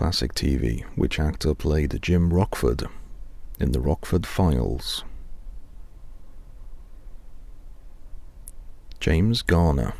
classic TV, which actor played Jim Rockford in The Rockford Files? James Garner.